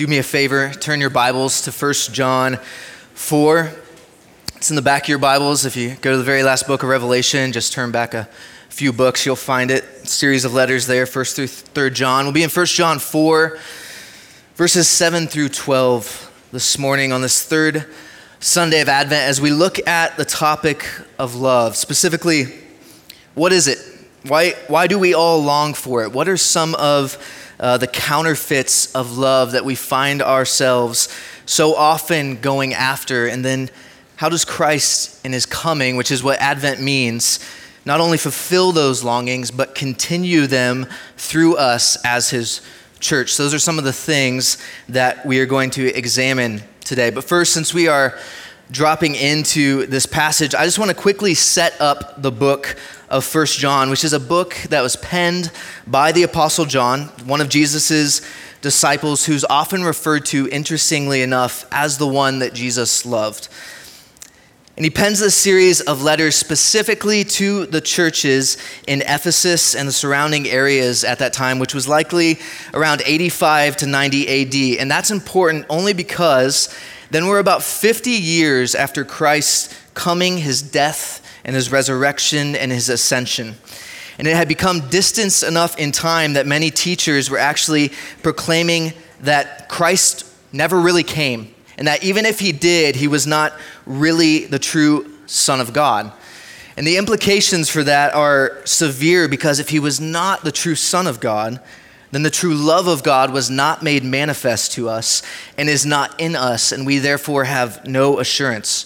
do me a favor, turn your Bibles to 1 John 4. It's in the back of your Bibles. If you go to the very last book of Revelation, just turn back a few books, you'll find it. Series of letters there, 1st through 3rd John. We'll be in 1 John 4, verses 7 through 12 this morning on this third Sunday of Advent as we look at the topic of love. Specifically, what is it? Why, why do we all long for it? What are some of uh, the counterfeits of love that we find ourselves so often going after? And then how does Christ in his coming, which is what Advent means, not only fulfill those longings, but continue them through us as his church? Those are some of the things that we are going to examine today. But first, since we are dropping into this passage, I just want to quickly set up the book of First John, which is a book that was penned by the Apostle John, one of Jesus's disciples, who's often referred to, interestingly enough, as the one that Jesus loved. And he pens this series of letters specifically to the churches in Ephesus and the surrounding areas at that time, which was likely around 85 to 90 AD. And that's important only because then we're about 50 years after Christ's coming, his death, and his resurrection and his ascension. And it had become distance enough in time that many teachers were actually proclaiming that Christ never really came and that even if he did, he was not really the true Son of God. And the implications for that are severe because if he was not the true Son of God, then the true love of God was not made manifest to us and is not in us, and we therefore have no assurance.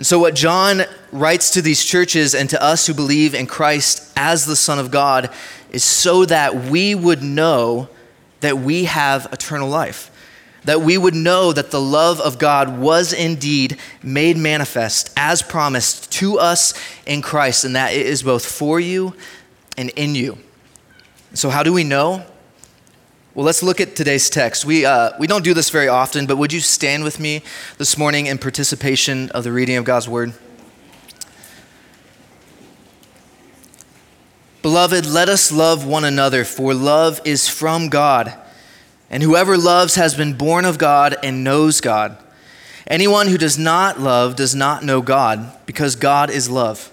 And so, what John writes to these churches and to us who believe in Christ as the Son of God is so that we would know that we have eternal life that we would know that the love of God was indeed made manifest as promised to us in Christ, and that it is both for you and in you. So, how do we know? Well, let's look at today's text. We, uh, we don't do this very often, but would you stand with me this morning in participation of the reading of God's Word? Beloved, let us love one another, for love is from God. And whoever loves has been born of God and knows God. Anyone who does not love does not know God, because God is love.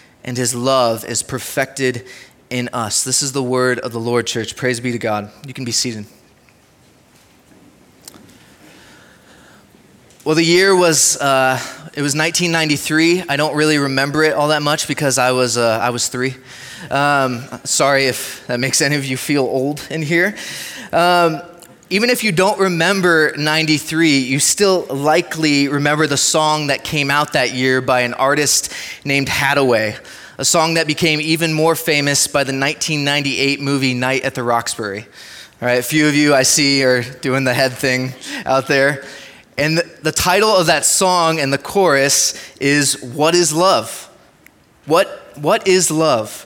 and his love is perfected in us. This is the word of the Lord, church. Praise be to God. You can be seated. Well, the year was uh, it was 1993. I don't really remember it all that much because I was uh, I was three. Um, sorry if that makes any of you feel old in here. Um, even if you don't remember 93, you still likely remember the song that came out that year by an artist named Haddaway, a song that became even more famous by the 1998 movie Night at the Roxbury. All right, a few of you I see are doing the head thing out there. And the, the title of that song and the chorus is What is Love? What, what is love?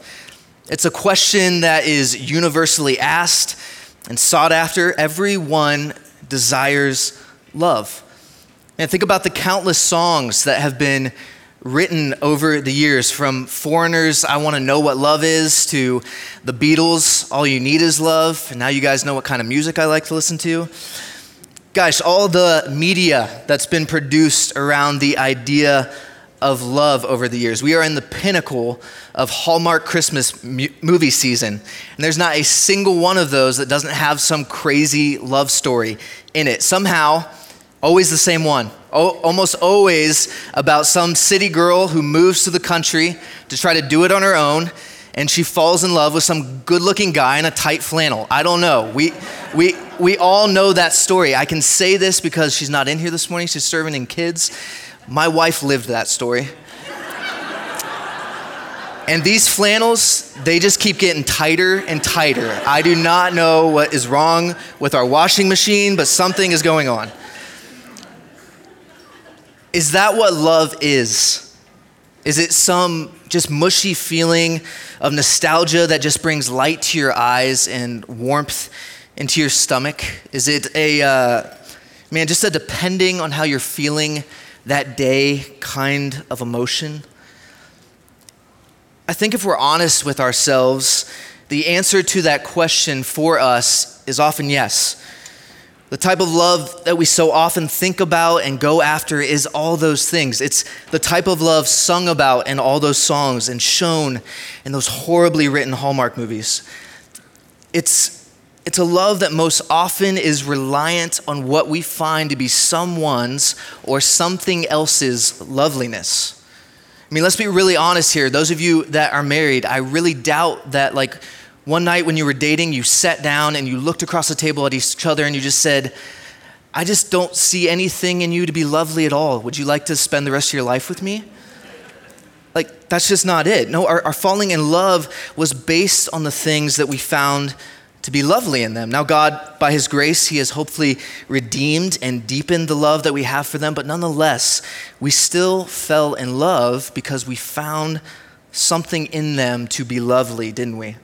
It's a question that is universally asked and sought after. Everyone desires love. And think about the countless songs that have been written over the years from foreigners i want to know what love is to the beatles all you need is love and now you guys know what kind of music i like to listen to guys all the media that's been produced around the idea of love over the years. We are in the pinnacle of Hallmark Christmas mu- movie season. And there's not a single one of those that doesn't have some crazy love story in it. Somehow, always the same one. O- almost always about some city girl who moves to the country to try to do it on her own. And she falls in love with some good looking guy in a tight flannel. I don't know. We, we, we all know that story. I can say this because she's not in here this morning. She's serving in kids. My wife lived that story. And these flannels, they just keep getting tighter and tighter. I do not know what is wrong with our washing machine, but something is going on. Is that what love is? Is it some just mushy feeling of nostalgia that just brings light to your eyes and warmth into your stomach? Is it a, uh, man, just a depending on how you're feeling that day kind of emotion? I think if we're honest with ourselves, the answer to that question for us is often yes. The type of love that we so often think about and go after is all those things. It's the type of love sung about in all those songs and shown in those horribly written Hallmark movies. It's, it's a love that most often is reliant on what we find to be someone's or something else's loveliness. I mean, let's be really honest here. Those of you that are married, I really doubt that, like, one night when you were dating, you sat down and you looked across the table at each other and you just said, I just don't see anything in you to be lovely at all. Would you like to spend the rest of your life with me? Like, that's just not it. No, our, our falling in love was based on the things that we found to be lovely in them. Now, God, by His grace, He has hopefully redeemed and deepened the love that we have for them, but nonetheless, we still fell in love because we found something in them to be lovely, didn't we?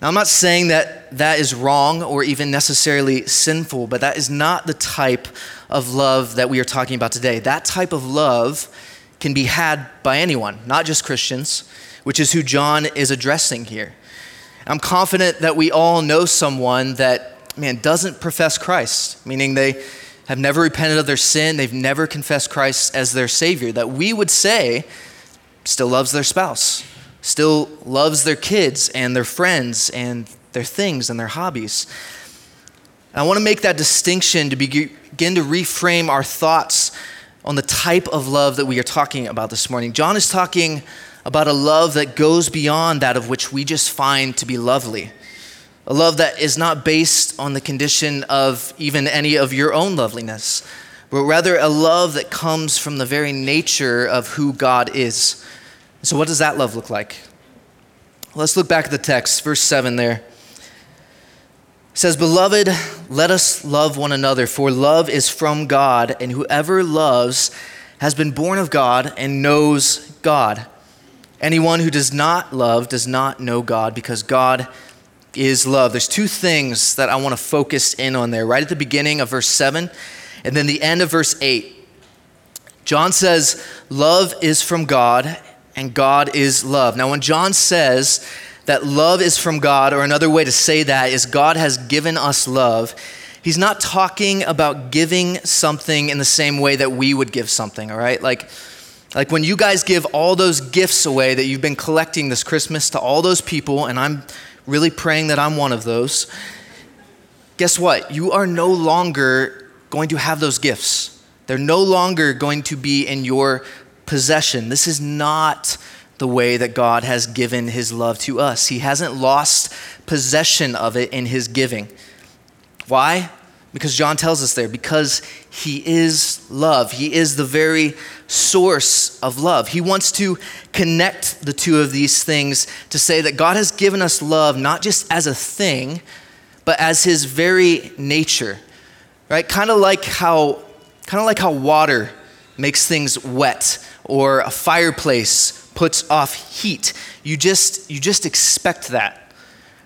Now, I'm not saying that that is wrong or even necessarily sinful, but that is not the type of love that we are talking about today. That type of love can be had by anyone, not just Christians, which is who John is addressing here. I'm confident that we all know someone that, man, doesn't profess Christ, meaning they have never repented of their sin, they've never confessed Christ as their Savior, that we would say still loves their spouse, still loves their kids and their friends and their things and their hobbies. I want to make that distinction to begin to reframe our thoughts on the type of love that we are talking about this morning. John is talking about a love that goes beyond that of which we just find to be lovely. A love that is not based on the condition of even any of your own loveliness, but rather a love that comes from the very nature of who God is. So, what does that love look like? Let's look back at the text, verse 7 there. It says, Beloved, let us love one another, for love is from God, and whoever loves has been born of God and knows God. Anyone who does not love does not know God because God is love. There's two things that I want to focus in on there, right at the beginning of verse 7 and then the end of verse 8. John says, Love is from God and God is love. Now, when John says that love is from God, or another way to say that is God has given us love, he's not talking about giving something in the same way that we would give something, all right? Like, like when you guys give all those gifts away that you've been collecting this Christmas to all those people, and I'm really praying that I'm one of those, guess what? You are no longer going to have those gifts. They're no longer going to be in your possession. This is not the way that God has given his love to us. He hasn't lost possession of it in his giving. Why? Because John tells us there, because he is love. He is the very source of love. He wants to connect the two of these things to say that God has given us love not just as a thing, but as his very nature. Right? Kind of like how kind of like how water makes things wet or a fireplace puts off heat. You just you just expect that.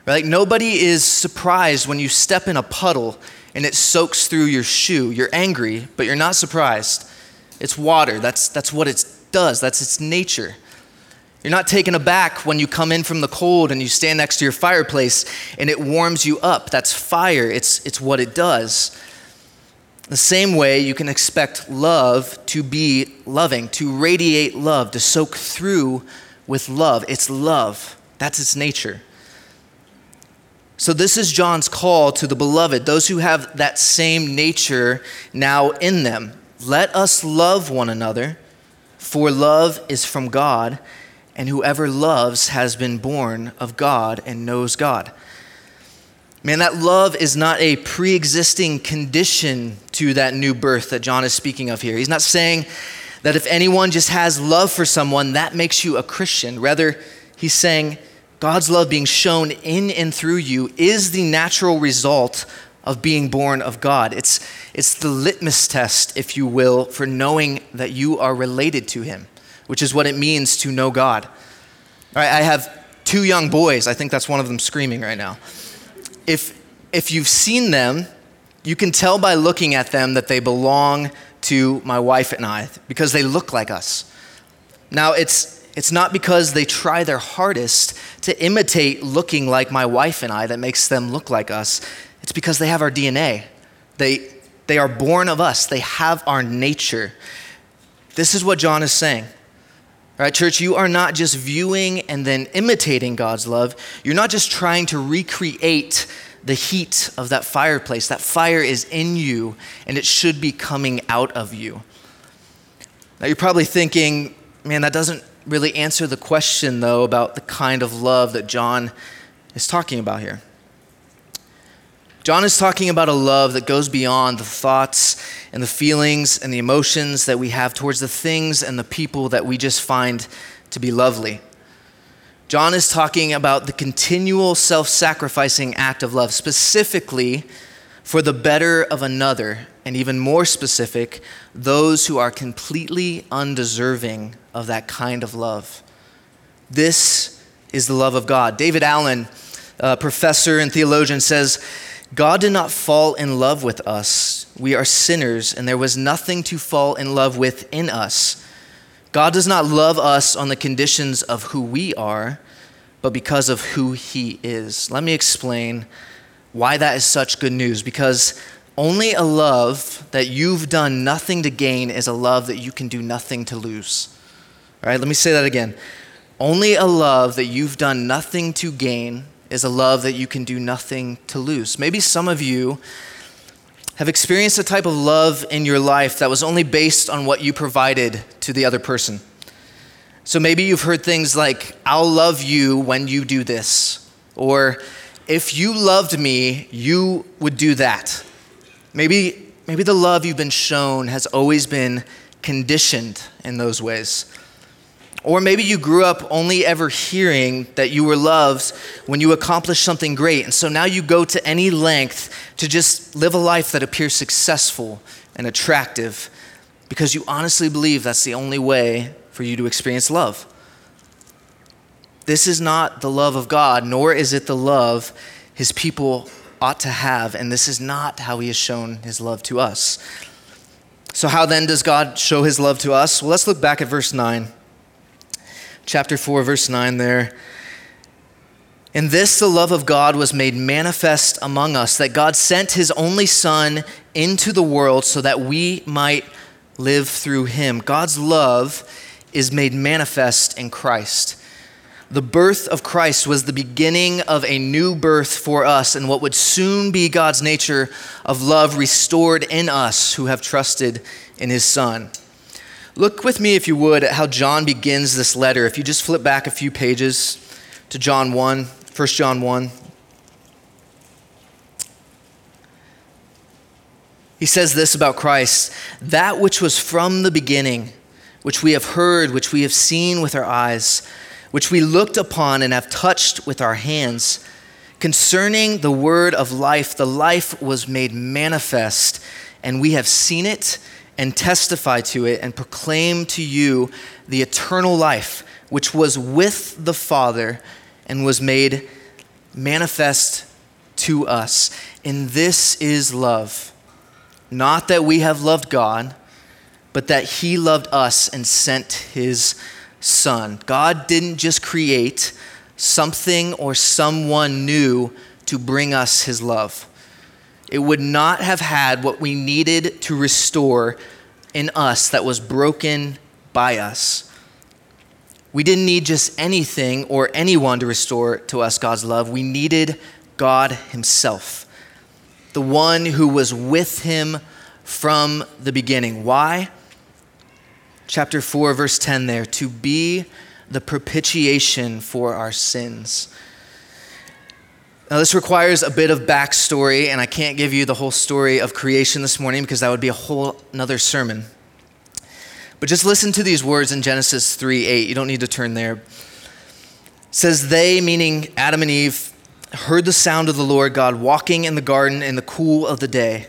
Right? Nobody is surprised when you step in a puddle and it soaks through your shoe. You're angry, but you're not surprised. It's water. That's, that's what it does, that's its nature. You're not taken aback when you come in from the cold and you stand next to your fireplace and it warms you up. That's fire, it's, it's what it does. The same way you can expect love to be loving, to radiate love, to soak through with love. It's love, that's its nature. So, this is John's call to the beloved, those who have that same nature now in them. Let us love one another, for love is from God, and whoever loves has been born of God and knows God. Man, that love is not a pre existing condition to that new birth that John is speaking of here. He's not saying that if anyone just has love for someone, that makes you a Christian. Rather, he's saying God's love being shown in and through you is the natural result of being born of God. It's, it's the litmus test, if you will, for knowing that you are related to Him, which is what it means to know God. All right, I have two young boys. I think that's one of them screaming right now. If, if you've seen them, you can tell by looking at them that they belong to my wife and I because they look like us. Now, it's, it's not because they try their hardest to imitate looking like my wife and I that makes them look like us. It's because they have our DNA. They, they are born of us, they have our nature. This is what John is saying. All right, church, you are not just viewing and then imitating God's love. You're not just trying to recreate the heat of that fireplace. That fire is in you and it should be coming out of you. Now, you're probably thinking, man, that doesn't really answer the question, though, about the kind of love that John is talking about here. John is talking about a love that goes beyond the thoughts and the feelings and the emotions that we have towards the things and the people that we just find to be lovely. John is talking about the continual self sacrificing act of love, specifically for the better of another, and even more specific, those who are completely undeserving of that kind of love. This is the love of God. David Allen, professor and theologian, says God did not fall in love with us. We are sinners, and there was nothing to fall in love with in us. God does not love us on the conditions of who we are, but because of who He is. Let me explain why that is such good news. Because only a love that you've done nothing to gain is a love that you can do nothing to lose. All right, let me say that again. Only a love that you've done nothing to gain is a love that you can do nothing to lose. Maybe some of you have experienced a type of love in your life that was only based on what you provided to the other person. So maybe you've heard things like, I'll love you when you do this, or if you loved me, you would do that. Maybe, maybe the love you've been shown has always been conditioned in those ways. Or maybe you grew up only ever hearing that you were loved when you accomplished something great. And so now you go to any length to just live a life that appears successful and attractive because you honestly believe that's the only way for you to experience love. This is not the love of God, nor is it the love his people ought to have. And this is not how he has shown his love to us. So, how then does God show his love to us? Well, let's look back at verse 9 chapter 4, verse 9 there. In this, the love of God was made manifest among us, that God sent his only Son into the world so that we might live through him. God's love is made manifest in Christ. The birth of Christ was the beginning of a new birth for us and what would soon be God's nature of love restored in us who have trusted in his Son. Look with me, if you would, at how John begins this letter. If you just flip back a few pages to John 1, 1 John 1. He says this about Christ that which was from the beginning, which we have heard, which we have seen with our eyes, which we looked upon and have touched with our hands. Concerning the word of life, the life was made manifest, and we have seen it and testify to it and proclaim to you the eternal life which was with the Father and was made manifest to us. And this is love. Not that we have loved God, but that He loved us and sent His Son. God didn't just create something or someone new to bring us His love it would not have had what we needed to restore in us that was broken by us. We didn't need just anything or anyone to restore to us God's love. We needed God Himself, the one who was with Him from the beginning. Why? Chapter 4, verse 10 there to be the propitiation for our sins. Now, this requires a bit of backstory, and I can't give you the whole story of creation this morning because that would be a whole another sermon. But just listen to these words in Genesis 3 8. You don't need to turn there. It says, They, meaning Adam and Eve, heard the sound of the Lord God walking in the garden in the cool of the day.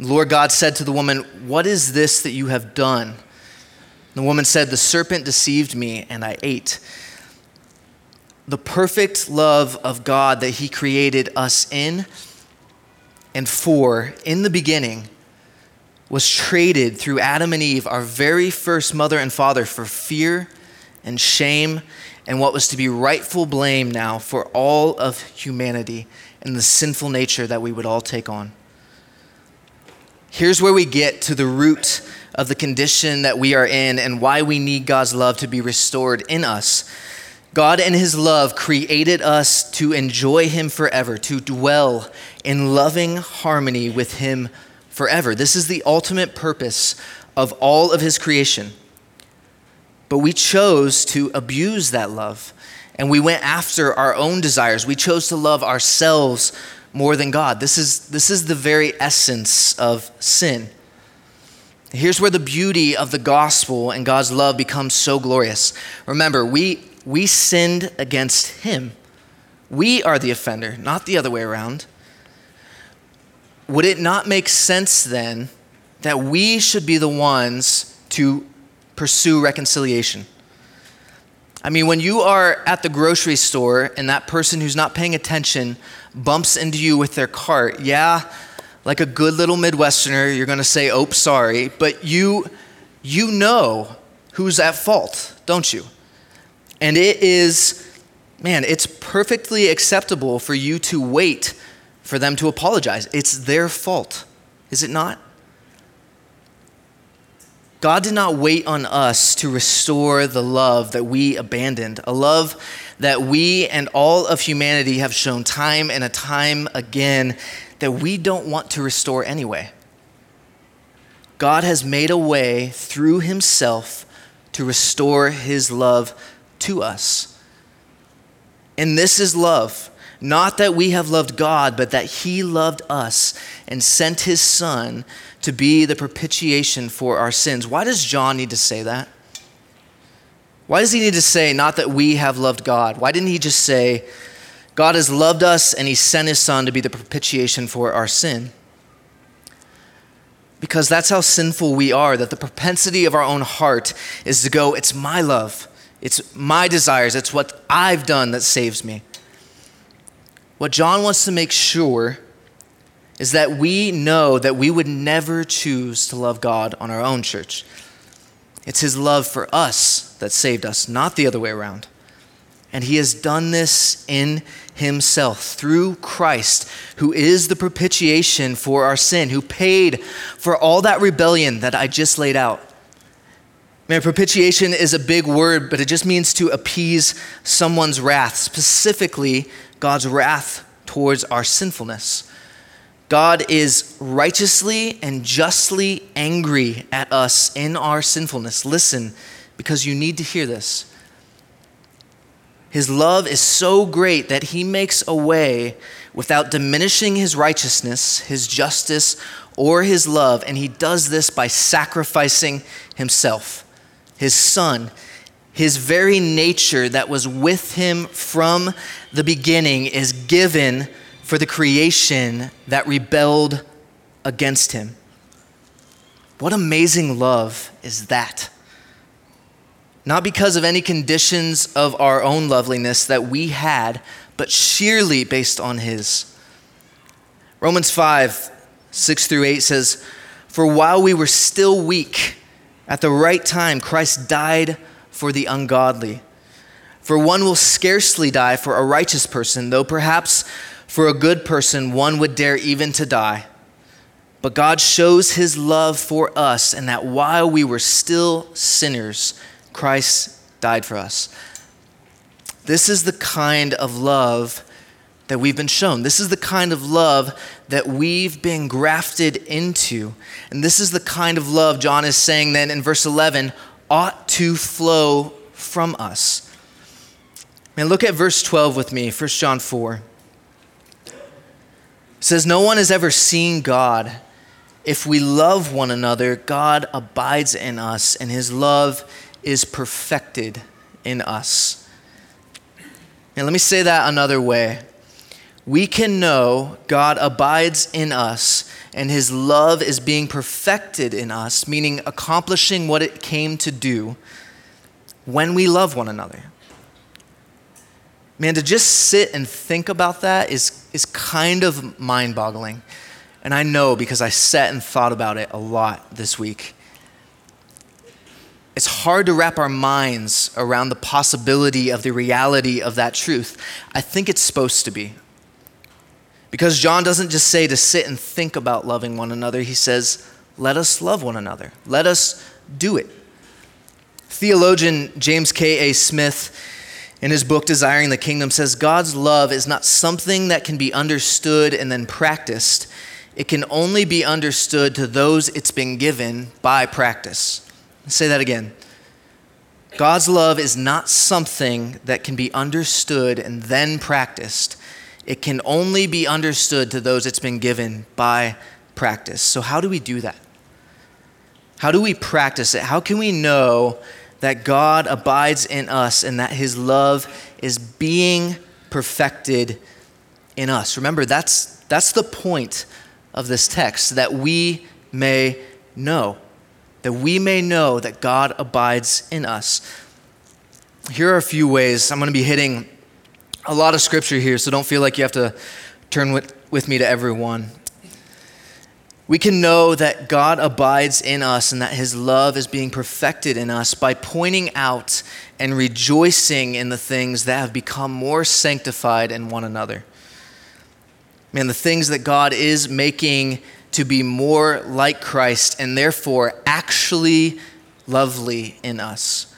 Lord God said to the woman, What is this that you have done? The woman said, The serpent deceived me, and I ate. The perfect love of God that He created us in and for in the beginning was traded through Adam and Eve, our very first mother and father, for fear and shame and what was to be rightful blame now for all of humanity and the sinful nature that we would all take on. Here's where we get to the root of the condition that we are in and why we need God's love to be restored in us. God, and His love, created us to enjoy Him forever, to dwell in loving harmony with Him forever. This is the ultimate purpose of all of His creation. But we chose to abuse that love, and we went after our own desires. We chose to love ourselves more than God. This is, this is the very essence of sin. Here's where the beauty of the gospel and God's love becomes so glorious. Remember, we, we sinned against Him. We are the offender, not the other way around. Would it not make sense then that we should be the ones to pursue reconciliation? I mean, when you are at the grocery store and that person who's not paying attention bumps into you with their cart, yeah, like a good little Midwesterner, you're going to say, "Oh, sorry," but you you know who's at fault, don't you? And it is man, it's perfectly acceptable for you to wait for them to apologize. It's their fault. Is it not? God did not wait on us to restore the love that we abandoned, a love that we and all of humanity have shown time and a time again that we don't want to restore anyway. God has made a way through Himself to restore His love to us. And this is love. Not that we have loved God, but that He loved us and sent His Son to be the propitiation for our sins. Why does John need to say that? Why does he need to say, not that we have loved God? Why didn't he just say, God has loved us and he sent his son to be the propitiation for our sin. Because that's how sinful we are, that the propensity of our own heart is to go, it's my love, it's my desires, it's what I've done that saves me. What John wants to make sure is that we know that we would never choose to love God on our own church. It's his love for us that saved us, not the other way around. And he has done this in himself through Christ, who is the propitiation for our sin, who paid for all that rebellion that I just laid out. Man, propitiation is a big word, but it just means to appease someone's wrath, specifically God's wrath towards our sinfulness. God is righteously and justly angry at us in our sinfulness. Listen, because you need to hear this. His love is so great that he makes a way without diminishing his righteousness, his justice, or his love. And he does this by sacrificing himself, his son. His very nature that was with him from the beginning is given for the creation that rebelled against him. What amazing love is that? not because of any conditions of our own loveliness that we had, but sheerly based on His. Romans 5 6 through 8 says, For while we were still weak, at the right time, Christ died for the ungodly. For one will scarcely die for a righteous person, though perhaps for a good person one would dare even to die. But God shows his love for us, and that while we were still sinners, Christ died for us. This is the kind of love that we've been shown. This is the kind of love that we've been grafted into. And this is the kind of love, John is saying then in verse 11, ought to flow from us. And look at verse 12 with me, 1 John 4. It says, No one has ever seen God. If we love one another, God abides in us, and his love is perfected in us. And let me say that another way. We can know God abides in us and his love is being perfected in us, meaning accomplishing what it came to do when we love one another. Man, to just sit and think about that is, is kind of mind boggling. And I know because I sat and thought about it a lot this week. It's hard to wrap our minds around the possibility of the reality of that truth. I think it's supposed to be. Because John doesn't just say to sit and think about loving one another, he says, let us love one another. Let us do it. Theologian James K.A. Smith, in his book Desiring the Kingdom, says God's love is not something that can be understood and then practiced. It can only be understood to those it's been given by practice. Say that again. God's love is not something that can be understood and then practiced. It can only be understood to those it's been given by practice. So, how do we do that? How do we practice it? How can we know that God abides in us and that his love is being perfected in us? Remember, that's, that's the point of this text, that we may know. That we may know that God abides in us. Here are a few ways I'm going to be hitting a lot of scripture here, so don't feel like you have to turn with, with me to every one. We can know that God abides in us and that his love is being perfected in us by pointing out and rejoicing in the things that have become more sanctified in one another. Man, the things that God is making to be more like Christ and therefore actually lovely in us.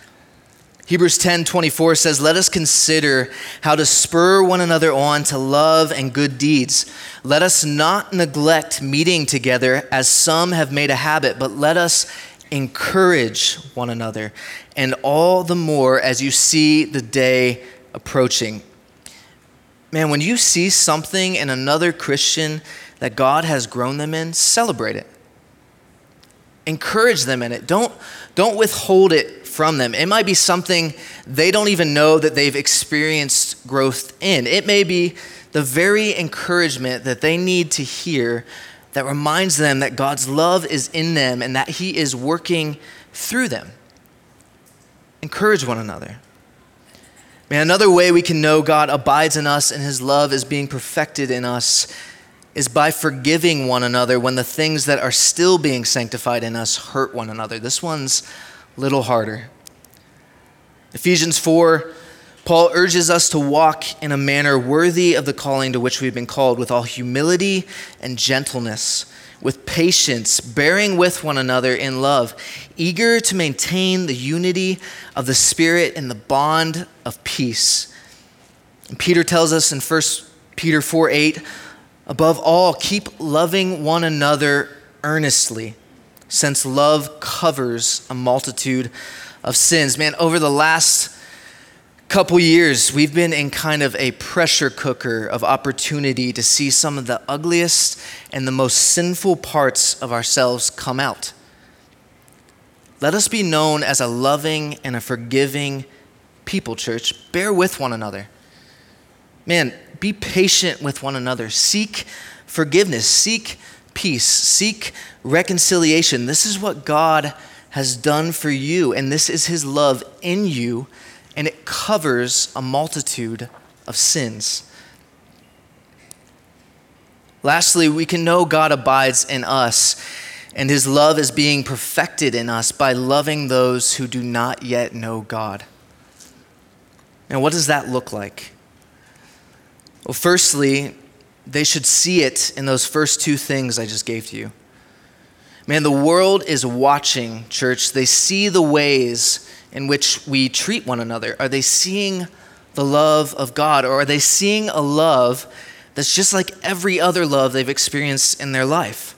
Hebrews 10 24 says, Let us consider how to spur one another on to love and good deeds. Let us not neglect meeting together as some have made a habit, but let us encourage one another, and all the more as you see the day approaching. Man, when you see something in another Christian that God has grown them in, celebrate it. Encourage them in it. Don't, don't withhold it from them. It might be something they don't even know that they've experienced growth in. It may be the very encouragement that they need to hear that reminds them that God's love is in them and that He is working through them. Encourage one another. Man, another way we can know God abides in us and His love is being perfected in us is by forgiving one another when the things that are still being sanctified in us hurt one another. This one's little harder. Ephesians 4, Paul urges us to walk in a manner worthy of the calling to which we've been called, with all humility and gentleness, with patience, bearing with one another in love, eager to maintain the unity of the Spirit in the bond of peace. And Peter tells us in 1 Peter 4 8, above all, keep loving one another earnestly since love covers a multitude of sins. Man, over the last couple years, we've been in kind of a pressure cooker of opportunity to see some of the ugliest and the most sinful parts of ourselves come out. Let us be known as a loving and a forgiving people, church. Bear with one another. Man, be patient with one another. Seek forgiveness. Seek peace. Seek reconciliation. This is what God has done for you, and this is his love in you, and it covers a multitude of sins. Lastly, we can know God abides in us, and his love is being perfected in us by loving those who do not yet know God. And what does that look like? Well, firstly, they should see it in those first two things I just gave to you. Man, the world is watching, church. They see the ways in which we treat one another. Are they seeing the love of God, or are they seeing a love that's just like every other love they've experienced in their life?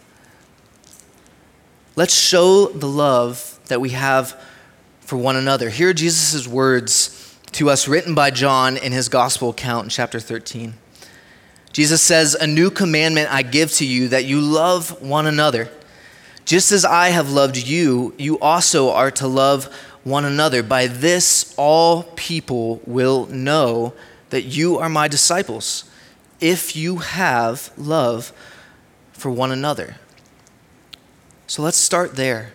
Let's show the love that we have for one another. Here are Jesus' words to us, written by John in his gospel account in chapter 13. Jesus says, A new commandment I give to you that you love one another. Just as I have loved you, you also are to love one another. By this, all people will know that you are my disciples, if you have love for one another. So let's start there.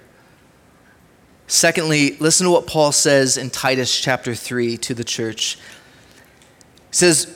Secondly, listen to what Paul says in Titus chapter 3 to the church. He says,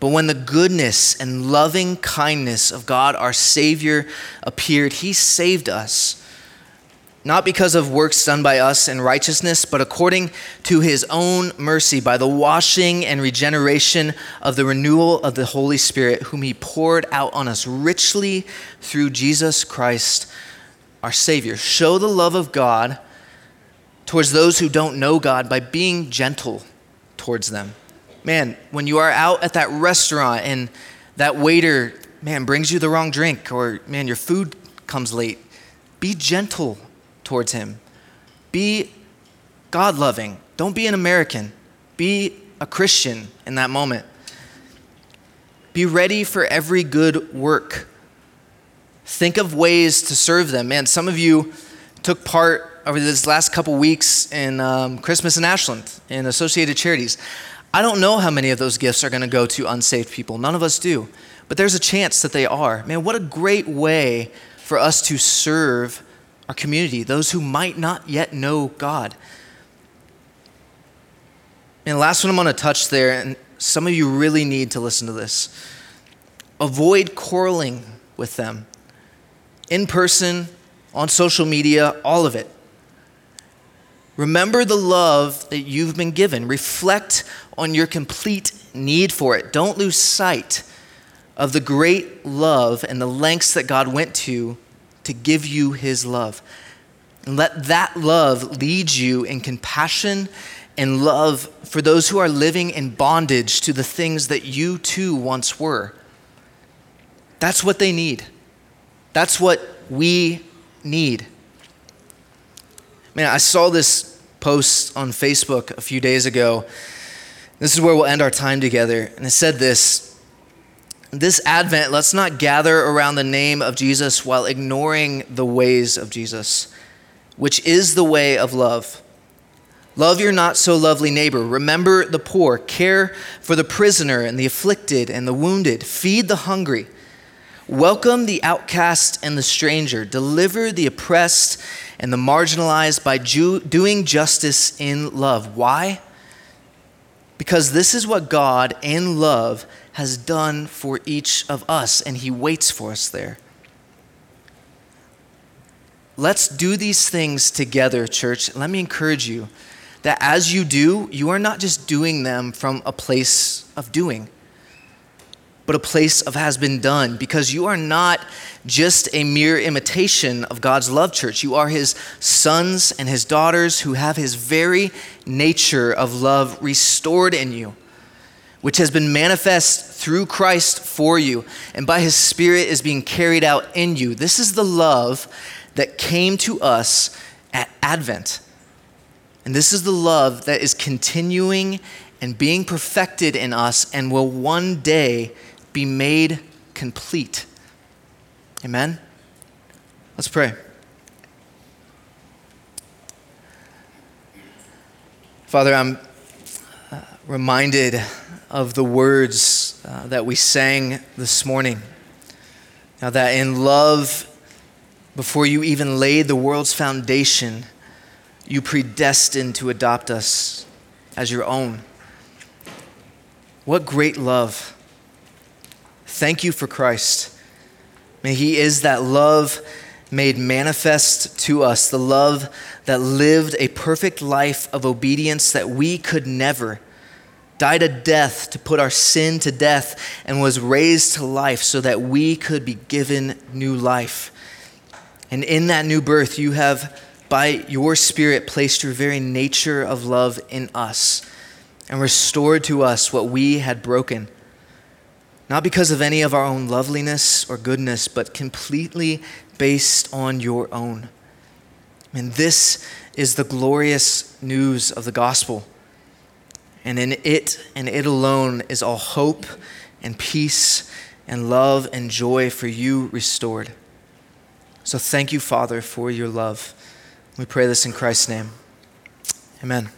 But when the goodness and loving kindness of God our Savior appeared, He saved us not because of works done by us in righteousness, but according to his own mercy, by the washing and regeneration of the renewal of the Holy Spirit, whom he poured out on us richly through Jesus Christ, our Savior. Show the love of God towards those who don't know God by being gentle towards them. Man, when you are out at that restaurant and that waiter, man, brings you the wrong drink, or man, your food comes late, be gentle towards Him. Be God loving. Don't be an American. Be a Christian in that moment. Be ready for every good work. Think of ways to serve them. Man, some of you took part over this last couple weeks in um, Christmas in Ashland in Associated Charities. I don't know how many of those gifts are going to go to unsaved people. None of us do. But there's a chance that they are. Man, what a great way for us to serve our community, those who might not yet know God. And last one I'm going to touch there, and some of you really need to listen to this avoid quarreling with them in person, on social media, all of it. Remember the love that you've been given. Reflect on your complete need for it. Don't lose sight of the great love and the lengths that God went to to give you his love. And let that love lead you in compassion and love for those who are living in bondage to the things that you too once were. That's what they need. That's what we need. Man, I saw this post on Facebook a few days ago. This is where we'll end our time together. And it said this this Advent, let's not gather around the name of Jesus while ignoring the ways of Jesus, which is the way of love. Love your not so lovely neighbor. Remember the poor. Care for the prisoner and the afflicted and the wounded. Feed the hungry. Welcome the outcast and the stranger. Deliver the oppressed and the marginalized by doing justice in love. Why? Because this is what God in love has done for each of us, and He waits for us there. Let's do these things together, church. Let me encourage you that as you do, you are not just doing them from a place of doing, but a place of has been done, because you are not just a mere imitation of God's love, church. You are His sons and His daughters who have His very nature of love restored in you which has been manifest through Christ for you and by his Spirit is being carried out in you. This is the love that came to us at Advent. And this is the love that is continuing and being perfected in us and will one day be made complete. Amen? Let's pray. Father, I'm uh, reminded of the words uh, that we sang this morning. Now, that in love Before you even laid the world's foundation, you predestined to adopt us as your own. What great love. Thank you for Christ. May He is that love made manifest to us, the love that lived a perfect life of obedience that we could never, died a death to put our sin to death, and was raised to life so that we could be given new life. And in that new birth, you have, by your Spirit, placed your very nature of love in us and restored to us what we had broken. Not because of any of our own loveliness or goodness, but completely based on your own. And this is the glorious news of the gospel. And in it and it alone is all hope and peace and love and joy for you restored. So thank you, Father, for your love. We pray this in Christ's name. Amen.